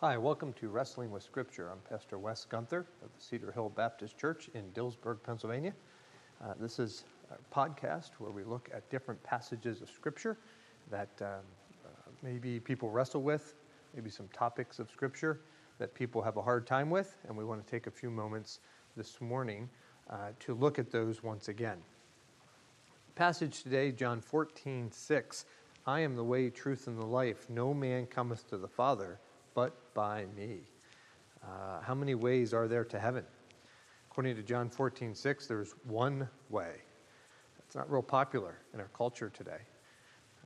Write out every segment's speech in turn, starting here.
Hi, welcome to Wrestling with Scripture. I'm Pastor Wes Gunther of the Cedar Hill Baptist Church in Dillsburg, Pennsylvania. Uh, this is a podcast where we look at different passages of Scripture that um, uh, maybe people wrestle with, maybe some topics of Scripture that people have a hard time with, and we want to take a few moments this morning uh, to look at those once again. Passage today, John 14, 6. I am the way, truth, and the life. No man cometh to the Father but by me. Uh, how many ways are there to heaven? According to John 14, 6, there's one way. It's not real popular in our culture today.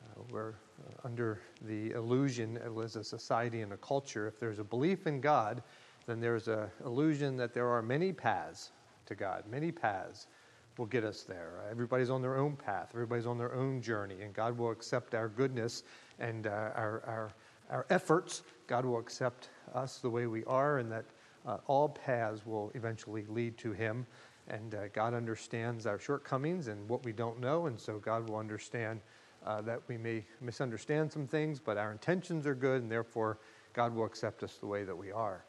Uh, we're uh, under the illusion as a society and a culture, if there's a belief in God, then there's an illusion that there are many paths to God. Many paths will get us there. Everybody's on their own path, everybody's on their own journey, and God will accept our goodness and uh, our, our our efforts, God will accept us the way we are, and that uh, all paths will eventually lead to Him. And uh, God understands our shortcomings and what we don't know, and so God will understand uh, that we may misunderstand some things, but our intentions are good, and therefore God will accept us the way that we are.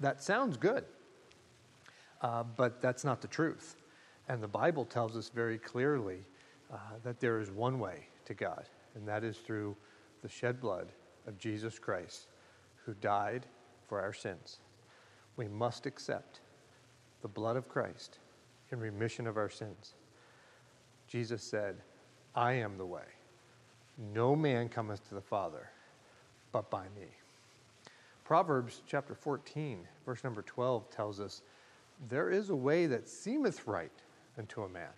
That sounds good, uh, but that's not the truth. And the Bible tells us very clearly uh, that there is one way to God, and that is through the shed blood of Jesus Christ, who died for our sins. We must accept the blood of Christ in remission of our sins. Jesus said, I am the way. No man cometh to the Father but by me. Proverbs chapter 14, verse number 12 tells us, There is a way that seemeth right unto a man,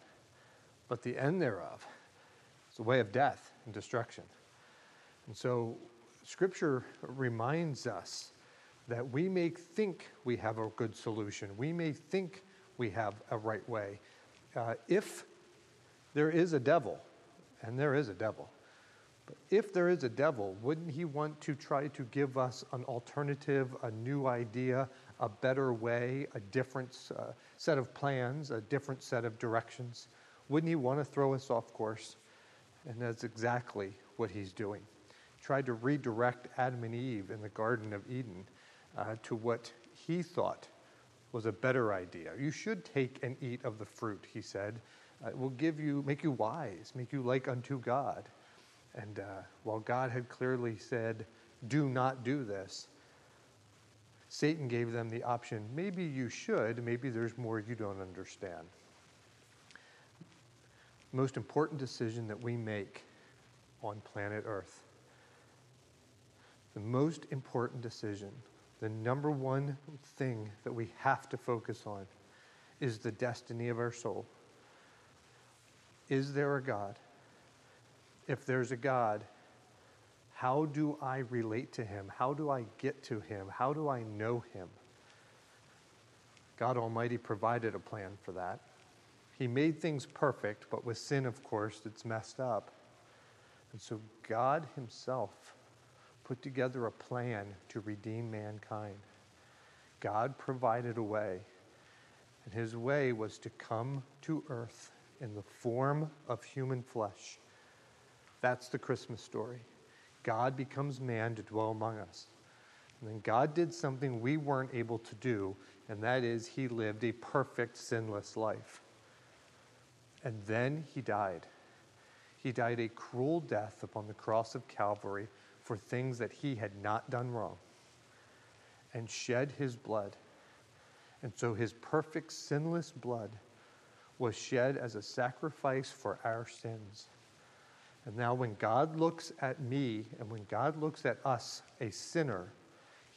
but the end thereof is the way of death and destruction. And so, Scripture reminds us that we may think we have a good solution, we may think we have a right way. Uh, if there is a devil, and there is a devil, but if there is a devil, wouldn't he want to try to give us an alternative, a new idea, a better way, a different uh, set of plans, a different set of directions? Wouldn't he want to throw us off course? And that's exactly what he's doing tried to redirect Adam and Eve in the Garden of Eden uh, to what he thought was a better idea. You should take and eat of the fruit, he said. Uh, it will give you, make you wise, make you like unto God. And uh, while God had clearly said, do not do this, Satan gave them the option maybe you should, maybe there's more you don't understand. Most important decision that we make on planet Earth the most important decision, the number one thing that we have to focus on, is the destiny of our soul. Is there a God? If there's a God, how do I relate to him? How do I get to him? How do I know him? God Almighty provided a plan for that. He made things perfect, but with sin, of course, it's messed up. And so God Himself put together a plan to redeem mankind. God provided a way, and his way was to come to earth in the form of human flesh. That's the Christmas story. God becomes man to dwell among us. And then God did something we weren't able to do, and that is he lived a perfect, sinless life. And then he died. He died a cruel death upon the cross of Calvary for things that he had not done wrong and shed his blood. And so his perfect, sinless blood was shed as a sacrifice for our sins. And now, when God looks at me and when God looks at us, a sinner,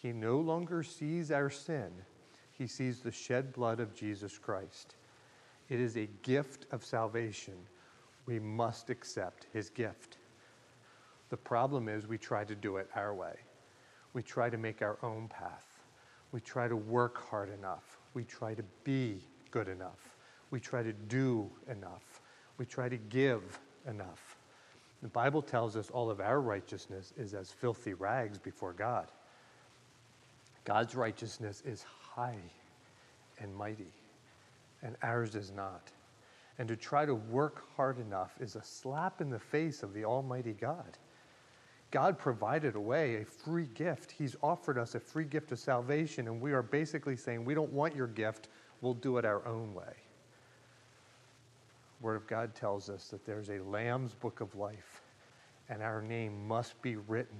he no longer sees our sin, he sees the shed blood of Jesus Christ. It is a gift of salvation. We must accept his gift. The problem is we try to do it our way. We try to make our own path. We try to work hard enough. We try to be good enough. We try to do enough. We try to give enough. The Bible tells us all of our righteousness is as filthy rags before God. God's righteousness is high and mighty, and ours is not. And to try to work hard enough is a slap in the face of the Almighty God. God provided a way, a free gift. He's offered us a free gift of salvation, and we are basically saying, We don't want your gift, we'll do it our own way. Word of God tells us that there's a Lamb's book of life, and our name must be written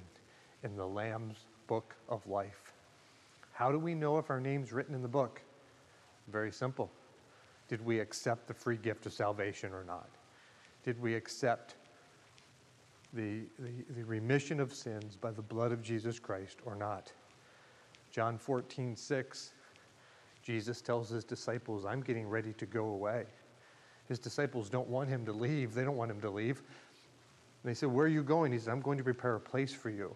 in the Lamb's book of life. How do we know if our name's written in the book? Very simple. Did we accept the free gift of salvation or not? Did we accept the, the, the, remission of sins by the blood of Jesus Christ or not? John 14, 6, Jesus tells his disciples, I'm getting ready to go away. His disciples don't want him to leave. They don't want him to leave. And they said, Where are you going? He said, I'm going to prepare a place for you.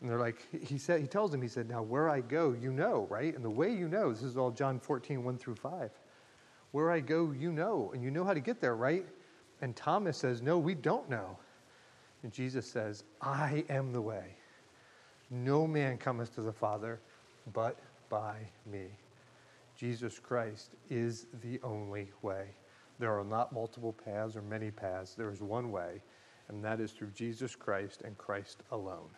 And they're like, he said, he tells them, he said, Now where I go, you know, right? And the way you know, this is all John 14, 1 through 5. Where I go, you know, and you know how to get there, right? And Thomas says, No, we don't know. And Jesus says, I am the way. No man cometh to the Father but by me. Jesus Christ is the only way. There are not multiple paths or many paths. There is one way, and that is through Jesus Christ and Christ alone.